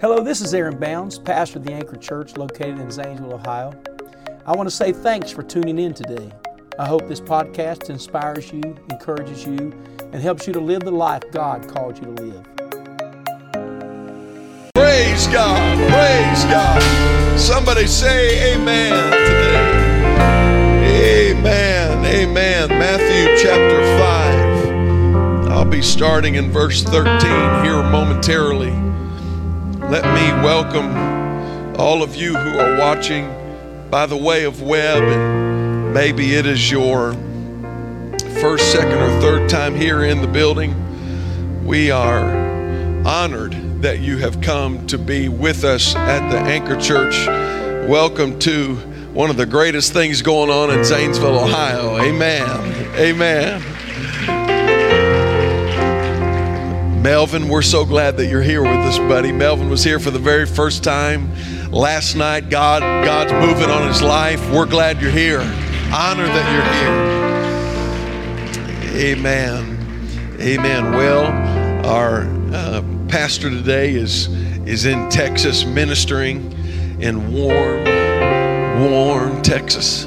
Hello, this is Aaron Bounds, pastor of the Anchor Church located in Zanesville, Ohio. I want to say thanks for tuning in today. I hope this podcast inspires you, encourages you, and helps you to live the life God called you to live. Praise God. Praise God. Somebody say amen today. Amen. Amen. Matthew chapter 5. I'll be starting in verse 13 here momentarily. Let me welcome all of you who are watching by the way of web. And maybe it is your first, second, or third time here in the building. We are honored that you have come to be with us at the Anchor Church. Welcome to one of the greatest things going on in Zanesville, Ohio. Amen. Amen. Melvin, we're so glad that you're here with us, buddy. Melvin was here for the very first time last night. God, God's moving on his life. We're glad you're here. Honor that you're here. Amen. Amen. Well, our uh, pastor today is is in Texas ministering in warm, warm Texas.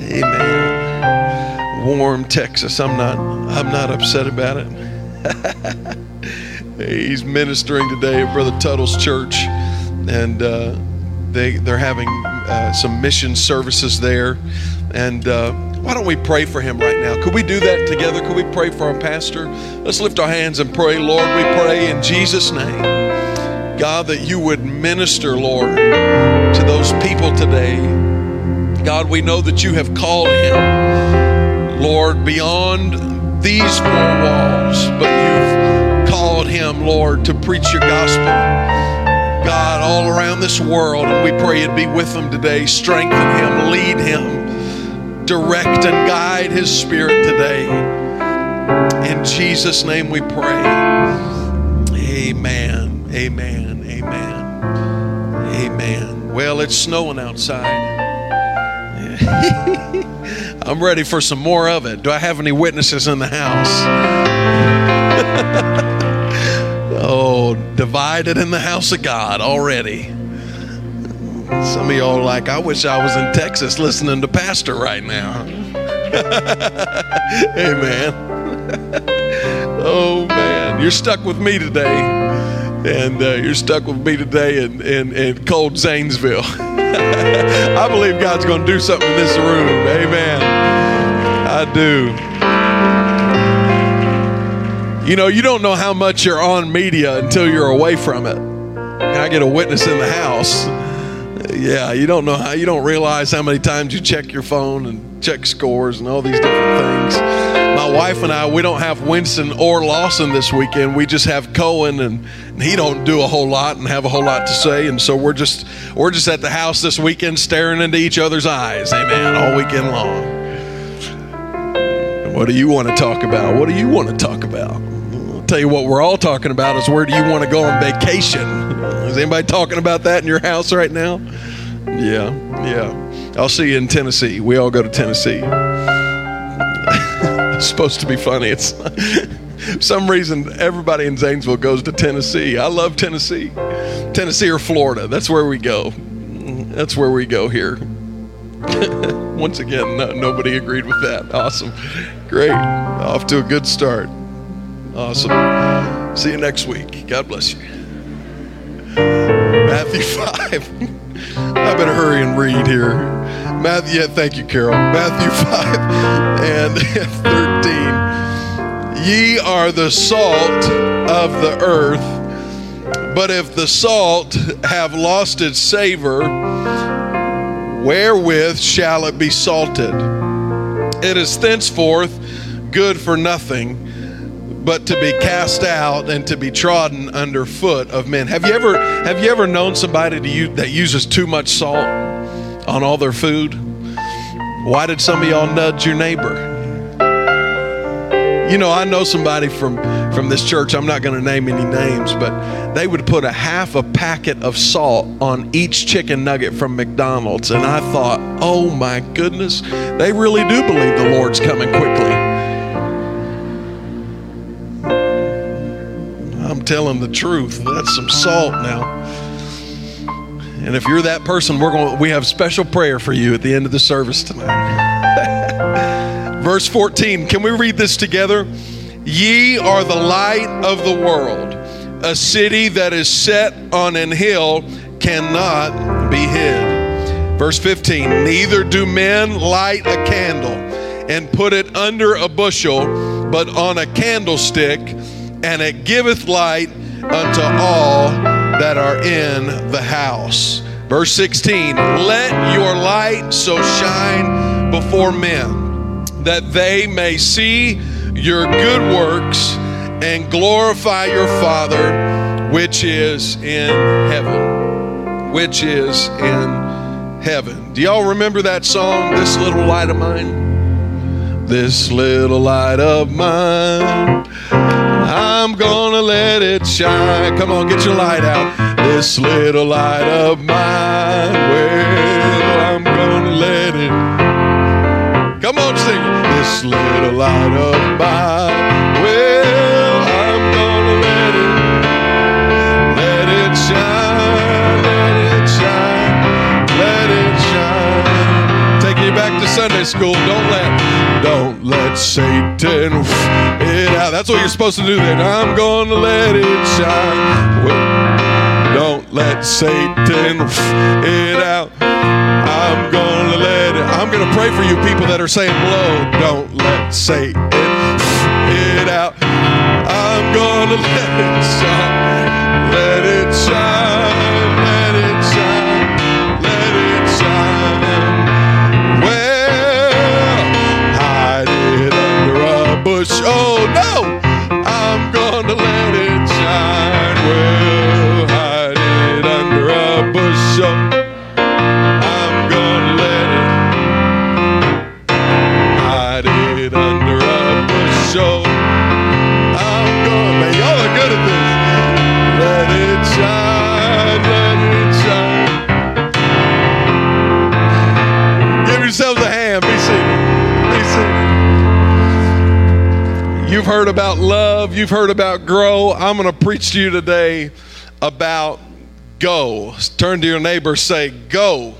Amen. Warm Texas. I'm not I'm not upset about it. He's ministering today at Brother Tuttle's church, and uh, they they're having uh, some mission services there. And uh, why don't we pray for him right now? Could we do that together? Could we pray for our pastor? Let's lift our hands and pray. Lord, we pray in Jesus' name, God, that you would minister, Lord, to those people today. God, we know that you have called him, Lord, beyond these four walls, but you've called him, Lord, to preach your gospel. God, all around this world, and we pray it'd be with him today. Strengthen him, lead him, direct and guide his spirit today. In Jesus' name we pray. Amen. Amen. Amen. Amen. Well, it's snowing outside. I'm ready for some more of it. Do I have any witnesses in the house? oh, divided in the house of God already. Some of y'all like, I wish I was in Texas listening to Pastor right now. Amen. oh, man. You're stuck with me today. And uh, you're stuck with me today in, in, in cold Zanesville. I believe God's going to do something in this room. Amen. I do. You know, you don't know how much you're on media until you're away from it. I get a witness in the house. Yeah, you don't know how, you don't realize how many times you check your phone and check scores and all these different things. My wife and I, we don't have Winston or Lawson this weekend. We just have Cohen, and, and he don't do a whole lot and have a whole lot to say. And so we're just we're just at the house this weekend, staring into each other's eyes. Amen. All weekend long. And what do you want to talk about? What do you want to talk about? I'll tell you what we're all talking about is where do you want to go on vacation? Is anybody talking about that in your house right now? Yeah, yeah. I'll see you in Tennessee. We all go to Tennessee. It's supposed to be funny. It's some reason everybody in Zanesville goes to Tennessee. I love Tennessee. Tennessee or Florida. That's where we go. That's where we go here. Once again, no, nobody agreed with that. Awesome. Great. Off to a good start. Awesome. See you next week. God bless you. Matthew 5. I better hurry and read here. Matthew, yeah, thank you, Carol. Matthew 5 and 13. Ye are the salt of the earth, but if the salt have lost its savor, wherewith shall it be salted? It is thenceforth good for nothing but to be cast out and to be trodden under foot of men. Have you ever have you ever known somebody to use, that uses too much salt on all their food? Why did some of y'all nudge your neighbor? You know, I know somebody from from this church. I'm not going to name any names, but they would put a half a packet of salt on each chicken nugget from McDonald's, and I thought, "Oh my goodness, they really do believe the Lord's coming quickly." I'm telling the truth. That's some salt now. And if you're that person, we're going we have special prayer for you at the end of the service tonight. Verse 14, can we read this together? Ye are the light of the world. A city that is set on an hill cannot be hid. Verse 15, neither do men light a candle and put it under a bushel, but on a candlestick, and it giveth light unto all that are in the house. Verse 16, let your light so shine before men that they may see your good works and glorify your Father which is in heaven. Which is in heaven. Do y'all remember that song, This Little Light of Mine? This little light of mine, I'm gonna let it shine. Come on, get your light out. This little light of mine, well, I'm gonna let it. Come on, sing. it. This little light of mine, well, I'm gonna let it, let it shine, let it shine, let it shine. Take you back to Sunday school. Don't let, don't let Satan it out. That's what you're supposed to do. Then I'm gonna let it shine. Don't let Satan it out. I'm gonna let it. I'm gonna pray for you people that are saying blow. Don't let Satan it out. I'm gonna let it shine. Heard about love. You've heard about grow. I'm going to preach to you today about go. Turn to your neighbor, say, go.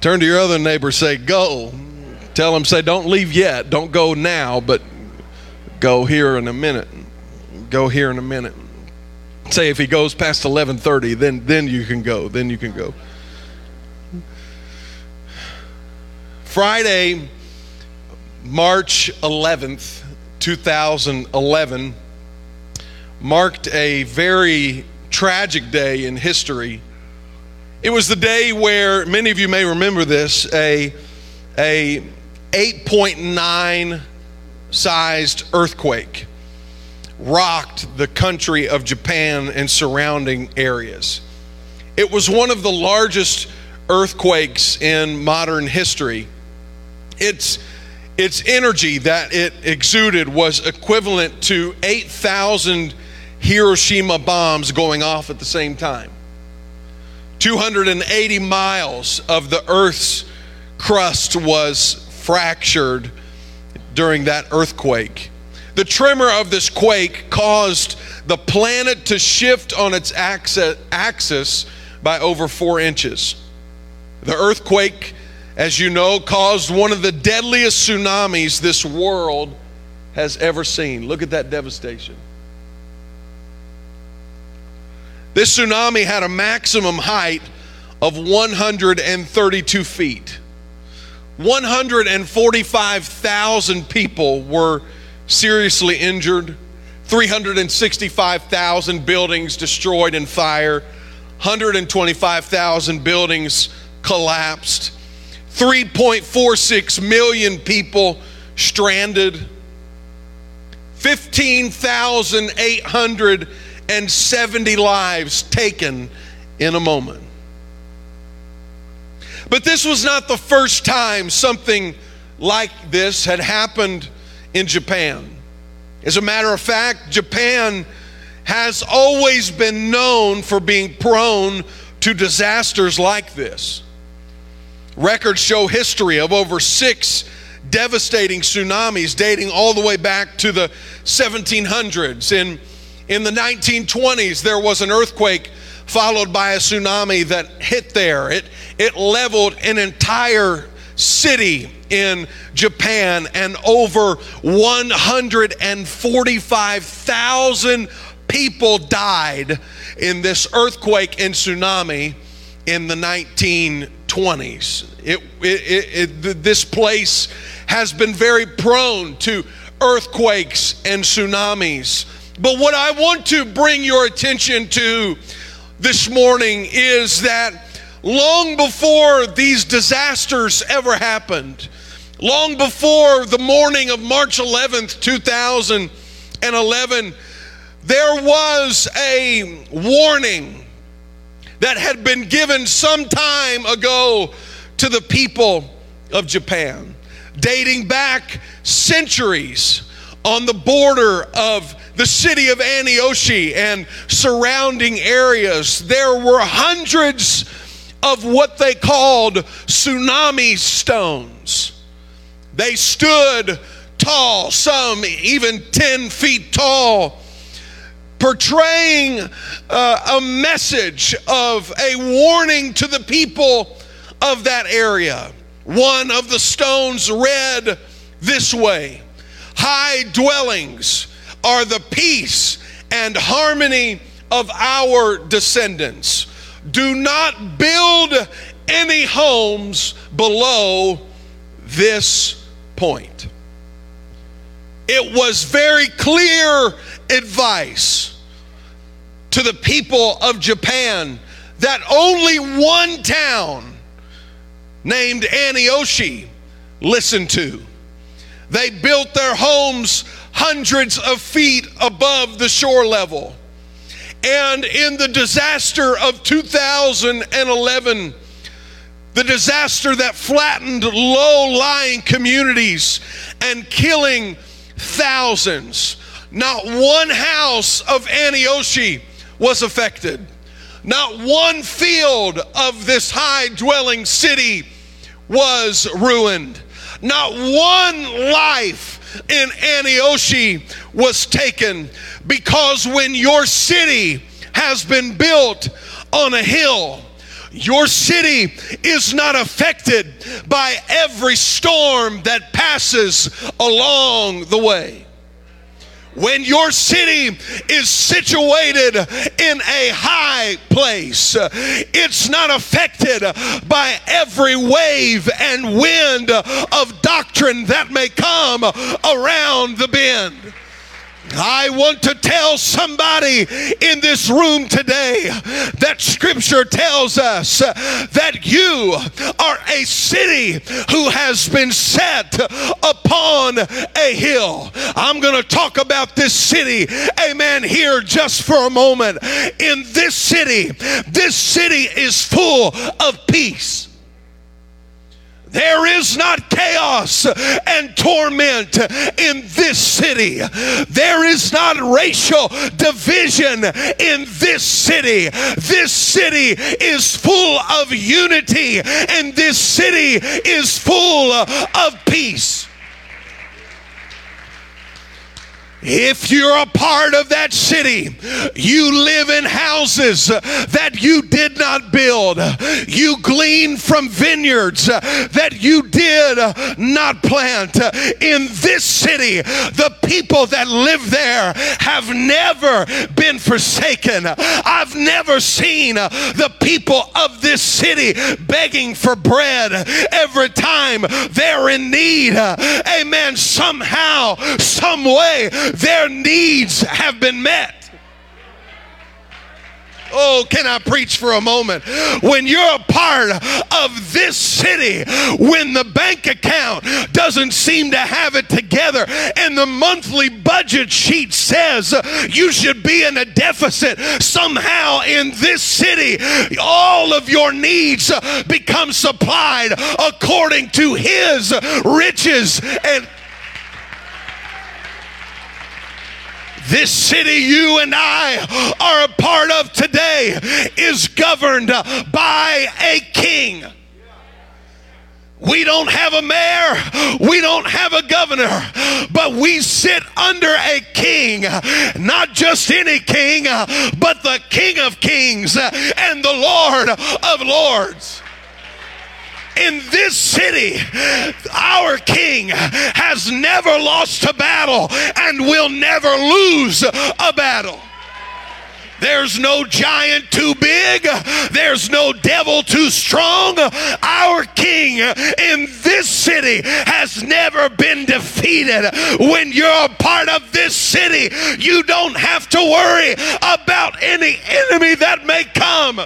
Turn to your other neighbor, say, go. Tell them, say, don't leave yet. Don't go now, but go here in a minute. Go here in a minute. Say if he goes past 11:30, then then you can go. Then you can go. Friday, March 11th, 2011 marked a very tragic day in history. It was the day where many of you may remember this, a a 8.9 sized earthquake rocked the country of Japan and surrounding areas. It was one of the largest earthquakes in modern history. Its its energy that it exuded was equivalent to 8,000 Hiroshima bombs going off at the same time. 280 miles of the Earth's crust was fractured during that earthquake. The tremor of this quake caused the planet to shift on its axis by over four inches. The earthquake, as you know, caused one of the deadliest tsunamis this world has ever seen. Look at that devastation. This tsunami had a maximum height of 132 feet. 145,000 people were seriously injured, 365,000 buildings destroyed in fire, 125,000 buildings collapsed, 3.46 million people stranded, 15,870 lives taken in a moment. But this was not the first time something like this had happened in Japan. As a matter of fact, Japan has always been known for being prone to disasters like this. Records show history of over six devastating tsunamis dating all the way back to the 1700s. In, In the 1920s, there was an earthquake followed by a tsunami that hit there. It, it leveled an entire city in Japan, and over 145,000 people died in this earthquake and tsunami in the 1920s. It, it, it, this place has been very prone to earthquakes and tsunamis. But what I want to bring your attention to this morning is that long before these disasters ever happened, long before the morning of March 11th, 2011, there was a warning that had been given some time ago to the people of Japan, dating back centuries on the border of the city of Aneyoshi and surrounding areas. There were hundreds of what they called tsunami stones. They stood tall, some even 10 feet tall, portraying uh, a message of a warning to the people of that area. One of the stones read this way High dwellings are the peace and harmony of our descendants. Do not build any homes below this point. It was very clear advice to the people of Japan that only one town named Aneyoshi listened to. They built their homes hundreds of feet above the shore level. And in the disaster of 2011, the disaster that flattened low lying communities and killing thousands, not one house of Aneyoshi was affected. Not one field of this high dwelling city was ruined. Not one life in Aneyoshi was taken because when your city has been built on a hill, your city is not affected by every storm that passes along the way when your city is situated in a high place, it's not affected by every wave and wind of doctrine that may come around the bend. I want to tell somebody in this room today that scripture tells us that you are a city who has been set upon a hill. I'm going to talk about this city, amen, here just for a moment. In this city, this city is full of peace. There is not chaos and torment in this city. There is not racial division in this city. This city is full of unity and this city is full of peace. If you're a part of that city, you live in houses uh, that you did not build. You glean from vineyards uh, that you did uh, not plant. In this city, the people that live there have never been forsaken. I've never seen the people of this city begging for bread every time they're in need. Amen. Somehow, some way, their needs have been met. Oh, can I preach for a moment? When you're a part of this city, when the bank account doesn't seem to have it together, and the monthly budget sheet says you should be in a deficit, somehow in this city, all of your needs become supplied according to His riches and This city you and I are a part of today is governed by a king. We don't have a mayor. We don't have a governor. But we sit under a king. Not just any king, but the King of Kings and the Lord of Lords in this city, our king has never lost a battle and will never lose a battle. There's no giant too big. There's no devil too strong. Our king in this city has never been defeated. When you're a part of this city, you don't have to worry about any enemy that may come.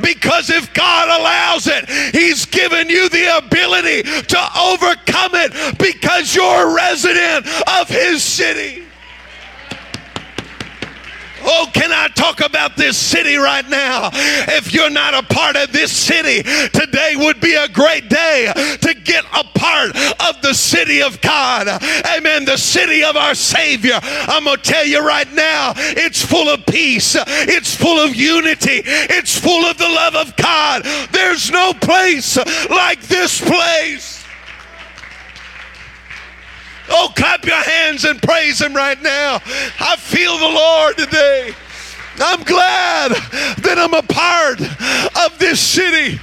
Because if God allows it, He's given you the ability to overcome it because you're a resident of His city. Oh, can I talk about this city right now? If you're not a part of this city, today would be a great day to get a part of the city of God. Amen. The city of our Savior. I'm going to tell you right now, it's full of peace, it's full of unity, it's full of the love of God. There's no place like this place. Oh, clap your hands and praise Him right now. I feel the Lord today. I'm glad that I'm a part of this city.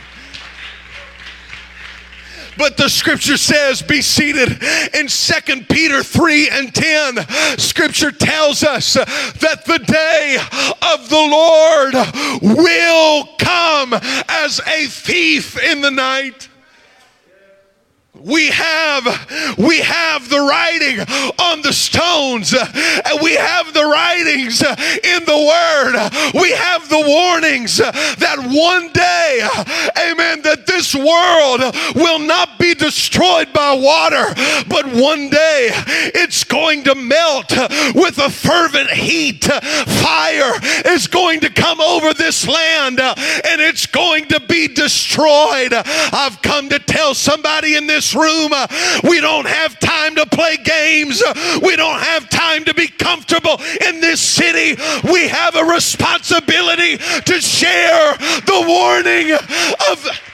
But the scripture says, be seated in Second Peter 3 and 10. Scripture tells us that the day of the Lord will come as a thief in the night. We have we have the writing on the stones and we have the writings in the word. We have the warnings that one day amen that this world will not be destroyed by water but one day it's going to melt with a fervent heat. Fire is going to come over this land and it's going to be destroyed. I've come to tell somebody in this room. We don't have time to play games. We don't have time to be comfortable in this city. We have a responsibility to share the warning of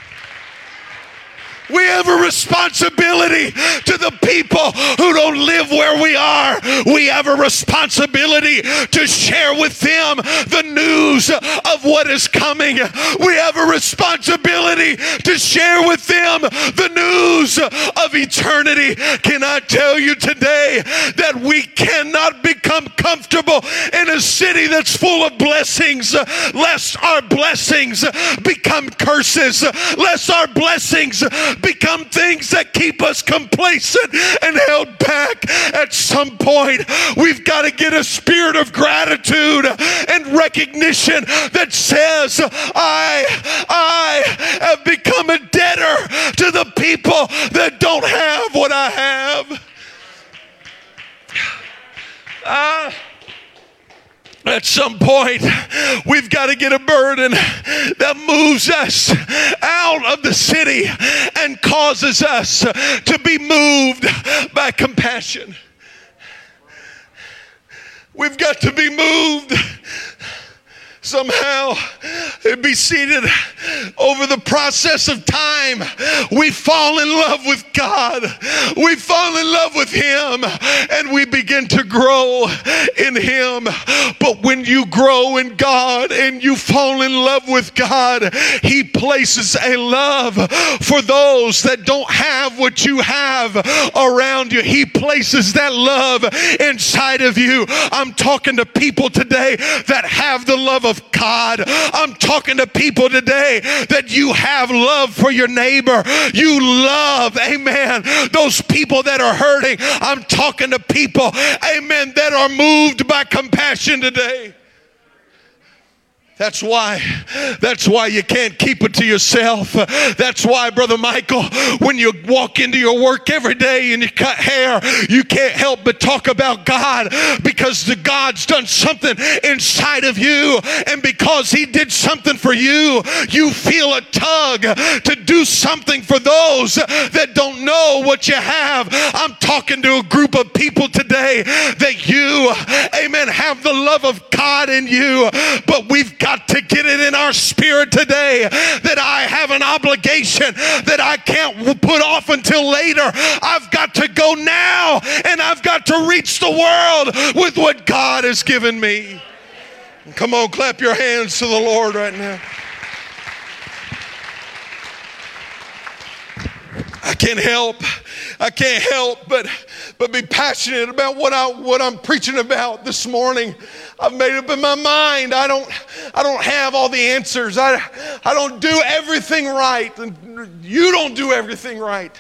we have a responsibility to the people who don't live where we are. We have a responsibility to share with them the news of what is coming. We have a responsibility to share with them the news of eternity. Can I tell you today that we cannot become comfortable in a city that's full of blessings, lest our blessings become curses, lest our blessings become things that keep us complacent and held back. At some point, we've got to get a spirit of gratitude and recognition that says, I, I have become a debtor to the people that don't have what I have. Uh, at some point, we've got to get a burden that moves us out of the city and causes us to be moved by compassion. We've got to be moved somehow be seated over the process of time. We fall in love with God, we fall in love with Him, and we begin to grow in Him. But when you grow in God and you fall in love with God, He places a love for those that don't have what you have around you. He places that love inside of you. I'm talking to people today that have the love of of God. I'm talking to people today that you have love for your neighbor. You love, amen, those people that are hurting. I'm talking to people, amen, that are moved by compassion today. That's why, that's why you can't keep it to yourself. That's why, Brother Michael, when you walk into your work every day and you cut hair, you can't help but talk about God because the God's done something inside of you. And because He did something for you, you feel a tug to do something for those that don't know what you have. I'm talking to a group of people today that you, amen, have the love of God in you, but we've got to get it in our spirit today that I have an obligation that I can't put off until later. I've got to go now and I've got to reach the world with what God has given me. Come on, clap your hands to the Lord right now. I can't help. I can't help but but be passionate about what I what I'm preaching about this morning. I've made up in my mind. I don't I don't have all the answers. I I don't do everything right. And you don't do everything right.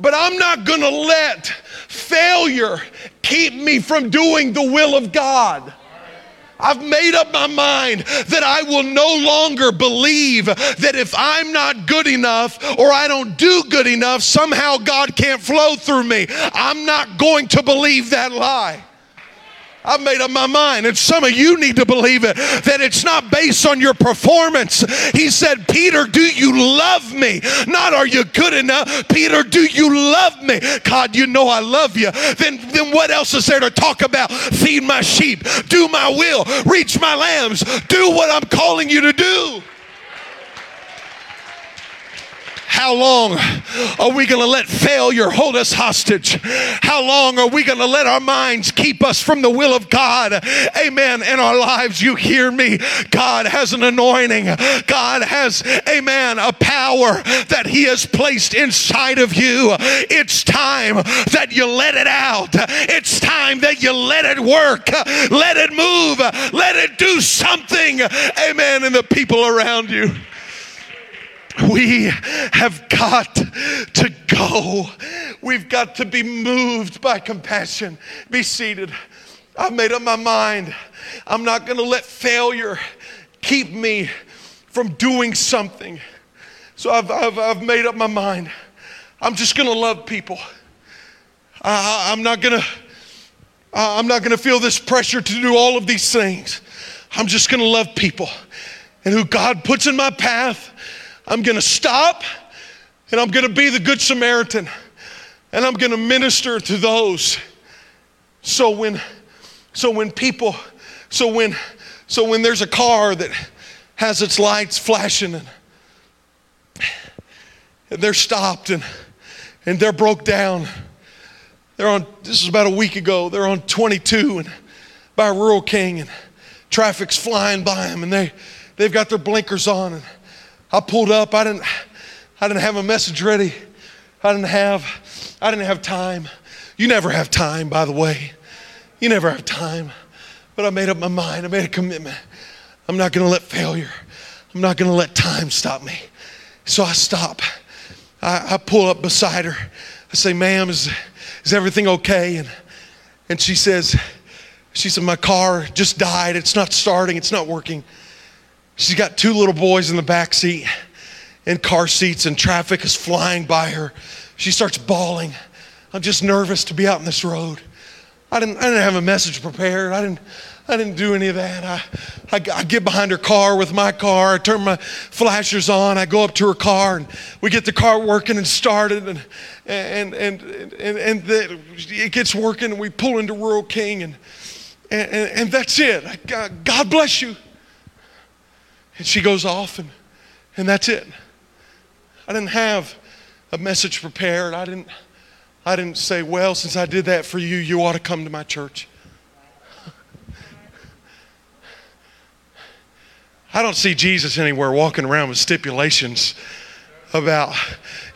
But I'm not going to let failure keep me from doing the will of God. I've made up my mind that I will no longer believe that if I'm not good enough or I don't do good enough, somehow God can't flow through me. I'm not going to believe that lie. I've made up my mind, and some of you need to believe it that it's not based on your performance. He said, Peter, do you love me? Not are you good enough? Peter, do you love me? God, you know I love you. Then, then what else is there to talk about? Feed my sheep, do my will, reach my lambs, do what I'm calling you to do. How long are we going to let failure hold us hostage? How long are we going to let our minds keep us from the will of God? Amen. In our lives, you hear me. God has an anointing. God has, amen, a power that He has placed inside of you. It's time that you let it out. It's time that you let it work. Let it move. Let it do something. Amen. And the people around you. We have got to go. We've got to be moved by compassion. Be seated. I've made up my mind. I'm not going to let failure keep me from doing something. So I've, I've, I've made up my mind. I'm just going to love people. I, I'm not going to. I'm not going to feel this pressure to do all of these things. I'm just going to love people. And who God puts in my path, I'm going to stop and I'm going to be the Good Samaritan and I'm going to minister to those. So when, so when people, so when, so when there's a car that has its lights flashing and, and they're stopped and, and they're broke down. They're on, this is about a week ago, they're on 22 and by Rural King and traffic's flying by them and they, they've got their blinkers on and I pulled up. I didn't, I didn't have a message ready. I didn't have, I didn't have time. You never have time, by the way. You never have time. But I made up my mind. I made a commitment. I'm not going to let failure. I'm not going to let time stop me. So I stop. I, I, pull up beside her. I say, "Ma'am, is is everything okay?" And and she says, "She said my car just died. It's not starting. It's not working." She's got two little boys in the back seat in car seats, and traffic is flying by her. She starts bawling. I'm just nervous to be out on this road. I didn't, I didn't have a message prepared. I didn't, I didn't do any of that. I, I, I, get behind her car with my car. I turn my flashers on. I go up to her car, and we get the car working and started, and and and and, and the, it gets working. And we pull into Rural King, and and, and that's it. God bless you. And she goes off, and, and that's it. I didn't have a message prepared. I didn't, I didn't say, well, since I did that for you, you ought to come to my church. I don't see Jesus anywhere walking around with stipulations about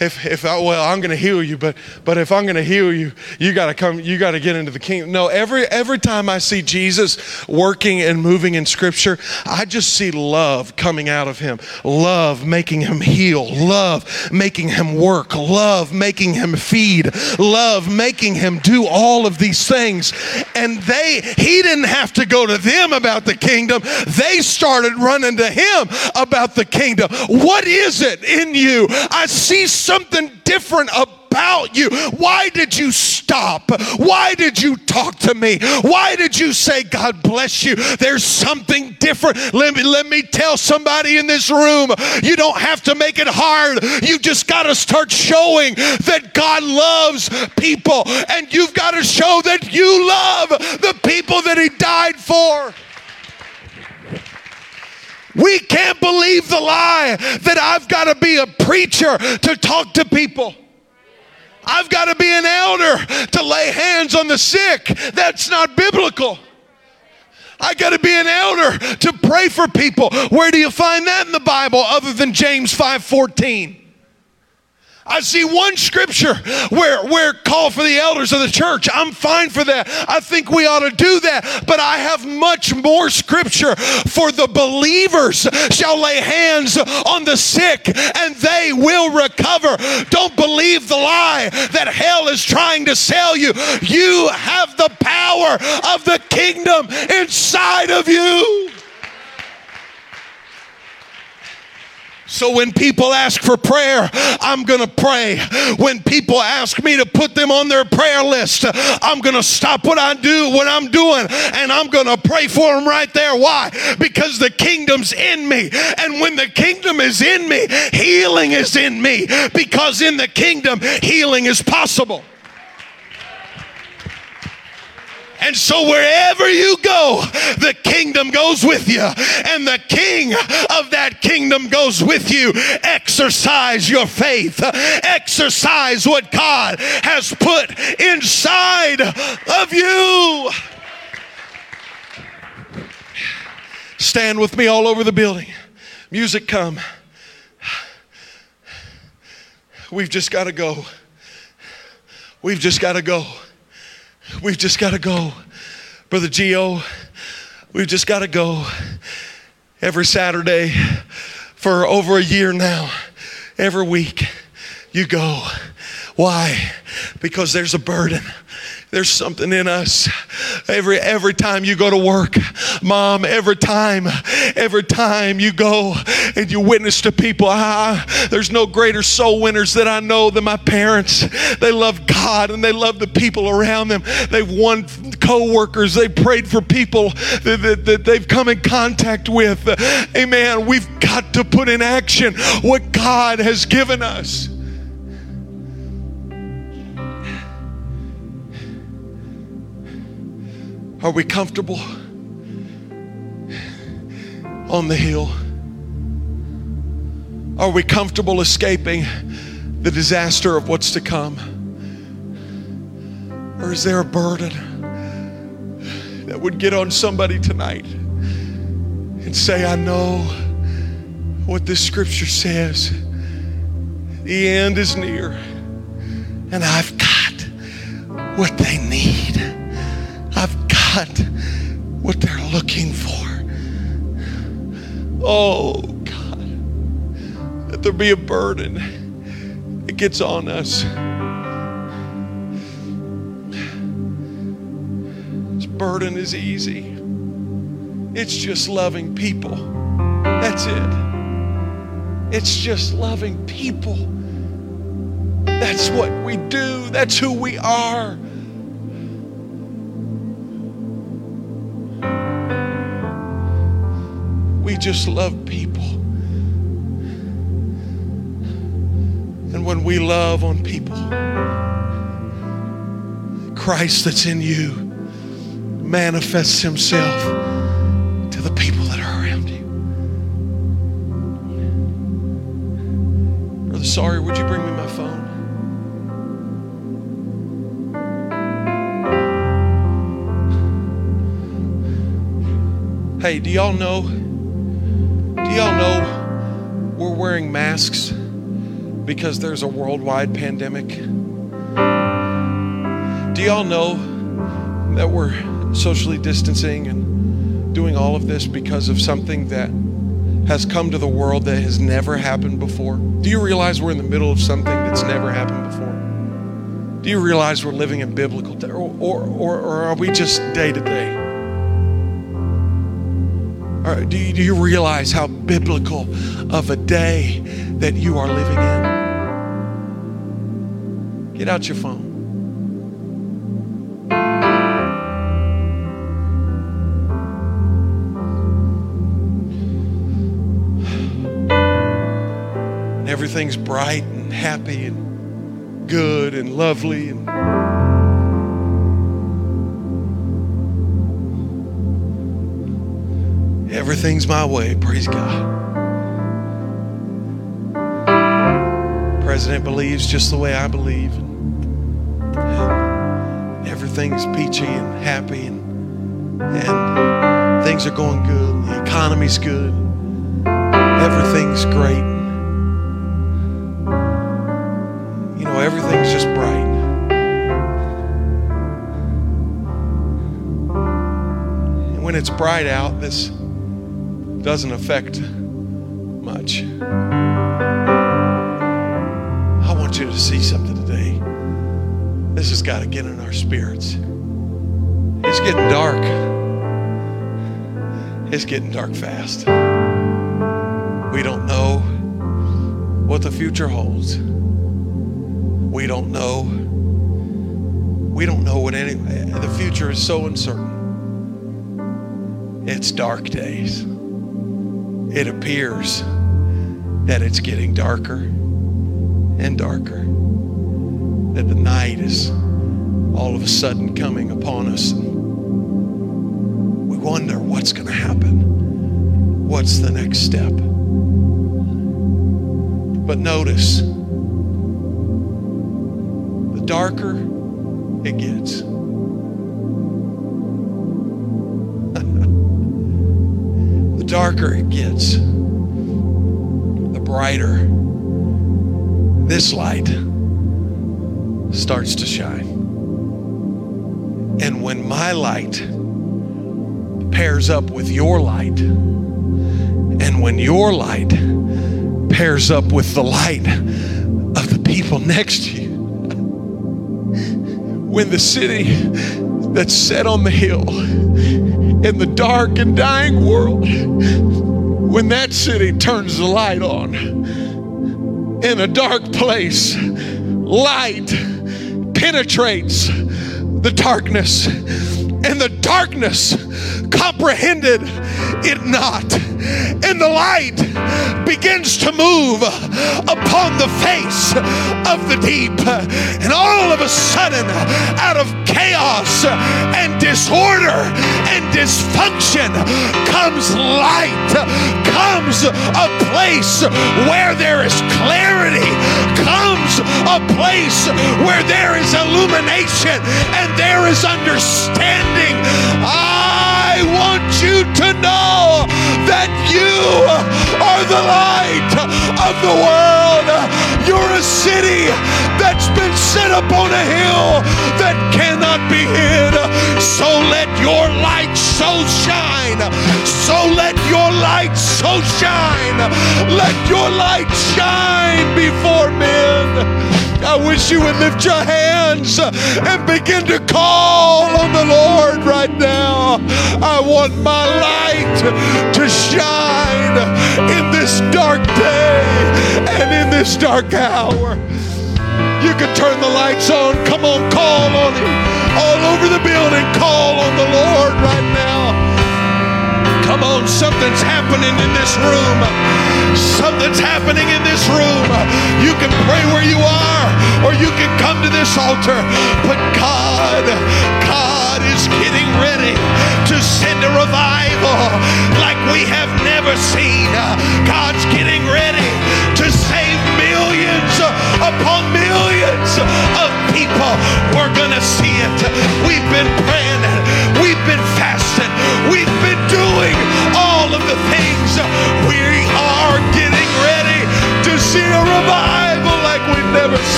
if, if I, well, I'm going to heal you, but, but if I'm going to heal you, you got to come, you got to get into the kingdom. No, every, every time I see Jesus working and moving in scripture, I just see love coming out of him. Love making him heal. Love making him work. Love making him feed. Love making him do all of these things. And they, he didn't have to go to them about the kingdom. They started running to him about the kingdom. What is it in I see something different about you. Why did you stop? Why did you talk to me? Why did you say, God bless you? There's something different. Let me, let me tell somebody in this room you don't have to make it hard. You just got to start showing that God loves people, and you've got to show that you love the people that He died for. We can't believe the lie that I've got to be a preacher to talk to people. I've got to be an elder to lay hands on the sick. That's not biblical. I got to be an elder to pray for people. Where do you find that in the Bible other than James 5:14? I see one scripture where, where call for the elders of the church. I'm fine for that. I think we ought to do that. But I have much more scripture for the believers shall lay hands on the sick and they will recover. Don't believe the lie that hell is trying to sell you. You have the power of the kingdom inside of you. So when people ask for prayer, I'm going to pray. When people ask me to put them on their prayer list, I'm going to stop what I do, what I'm doing, and I'm going to pray for them right there. Why? Because the kingdom's in me. And when the kingdom is in me, healing is in me. Because in the kingdom, healing is possible. And so wherever you go, the kingdom goes with you, and the king of that kingdom goes with you. Exercise your faith, exercise what God has put inside of you. Stand with me all over the building. Music come. We've just got to go. We've just got to go. We've just got to go. Brother Geo, we've just got to go every Saturday for over a year now. Every week, you go. Why? Because there's a burden. There's something in us. Every every time you go to work, mom, every time, every time you go and you witness to people, ah, there's no greater soul winners that I know than my parents. They love God and they love the people around them. They've won co-workers. They prayed for people that, that, that they've come in contact with. Amen. We've got to put in action what God has given us. Are we comfortable on the hill? Are we comfortable escaping the disaster of what's to come? Or is there a burden that would get on somebody tonight and say, I know what this scripture says? The end is near, and I've got what they need. I've what they're looking for. Oh, God, let there be a burden that gets on us. This burden is easy, it's just loving people. That's it. It's just loving people. That's what we do, that's who we are. Just love people. And when we love on people, Christ that's in you manifests himself to the people that are around you. Brother, sorry, would you bring me my phone? Hey, do y'all know? Y'all know we're wearing masks because there's a worldwide pandemic? Do y'all know that we're socially distancing and doing all of this because of something that has come to the world that has never happened before? Do you realize we're in the middle of something that's never happened before? Do you realize we're living in biblical, or, or, or, or are we just day to day? Or do you, do you realize how biblical of a day that you are living in? Get out your phone. Everything's bright and happy and good and lovely and Everything's my way. Praise God. President believes just the way I believe. And Everything's peachy and happy and, and things are going good. The economy's good. Everything's great. You know, everything's just bright. And when it's bright out, this doesn't affect much. I want you to see something today. This has got to get in our spirits. It's getting dark. It's getting dark fast. We don't know what the future holds. We don't know. We don't know what any the future is so uncertain. It's dark days. It appears that it's getting darker and darker. That the night is all of a sudden coming upon us. We wonder what's going to happen. What's the next step? But notice, the darker it gets, darker it gets, the brighter this light starts to shine. And when my light pairs up with your light, and when your light pairs up with the light of the people next to you, when the city that's set on the hill in the dark and dying world, when that city turns the light on in a dark place, light penetrates the darkness, and the darkness comprehended it not. And the light begins to move upon the face of the deep. And all of a sudden, out of chaos and disorder and dysfunction comes light, comes a place where there is clarity, comes a place where there is illumination and there is understanding. I want you to know that you are the light of the world. You're a city that's been set up on a hill that cannot be hid. So let your light so shine. So let your light so shine. Let your light shine before men. I wish you would lift your hands and begin to call on the Lord right now. I want my light to shine in this dark day and in this dark hour. You can turn the lights on. Come on, call on Him. All over the building, call on the Lord right now. Come on, something's happening in this room. Something's happening in this room. You can pray where you are, or you can come to this altar. But God, God is getting ready to send a revival like we have never seen.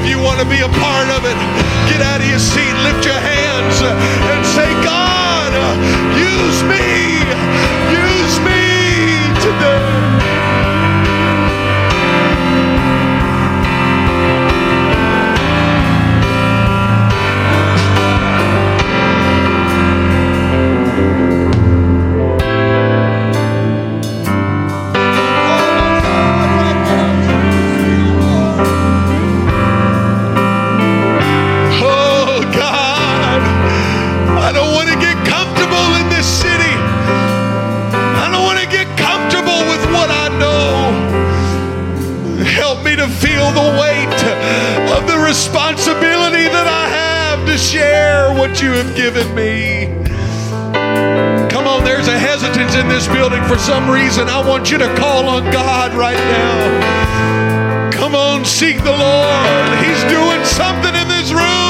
If you want to be a part of it, get out of your seat, lift your hands, and say, God, use me, the weight of the responsibility that I have to share what you have given me. Come on, there's a hesitance in this building for some reason, I want you to call on God right now. Come on, seek the Lord. He's doing something in this room.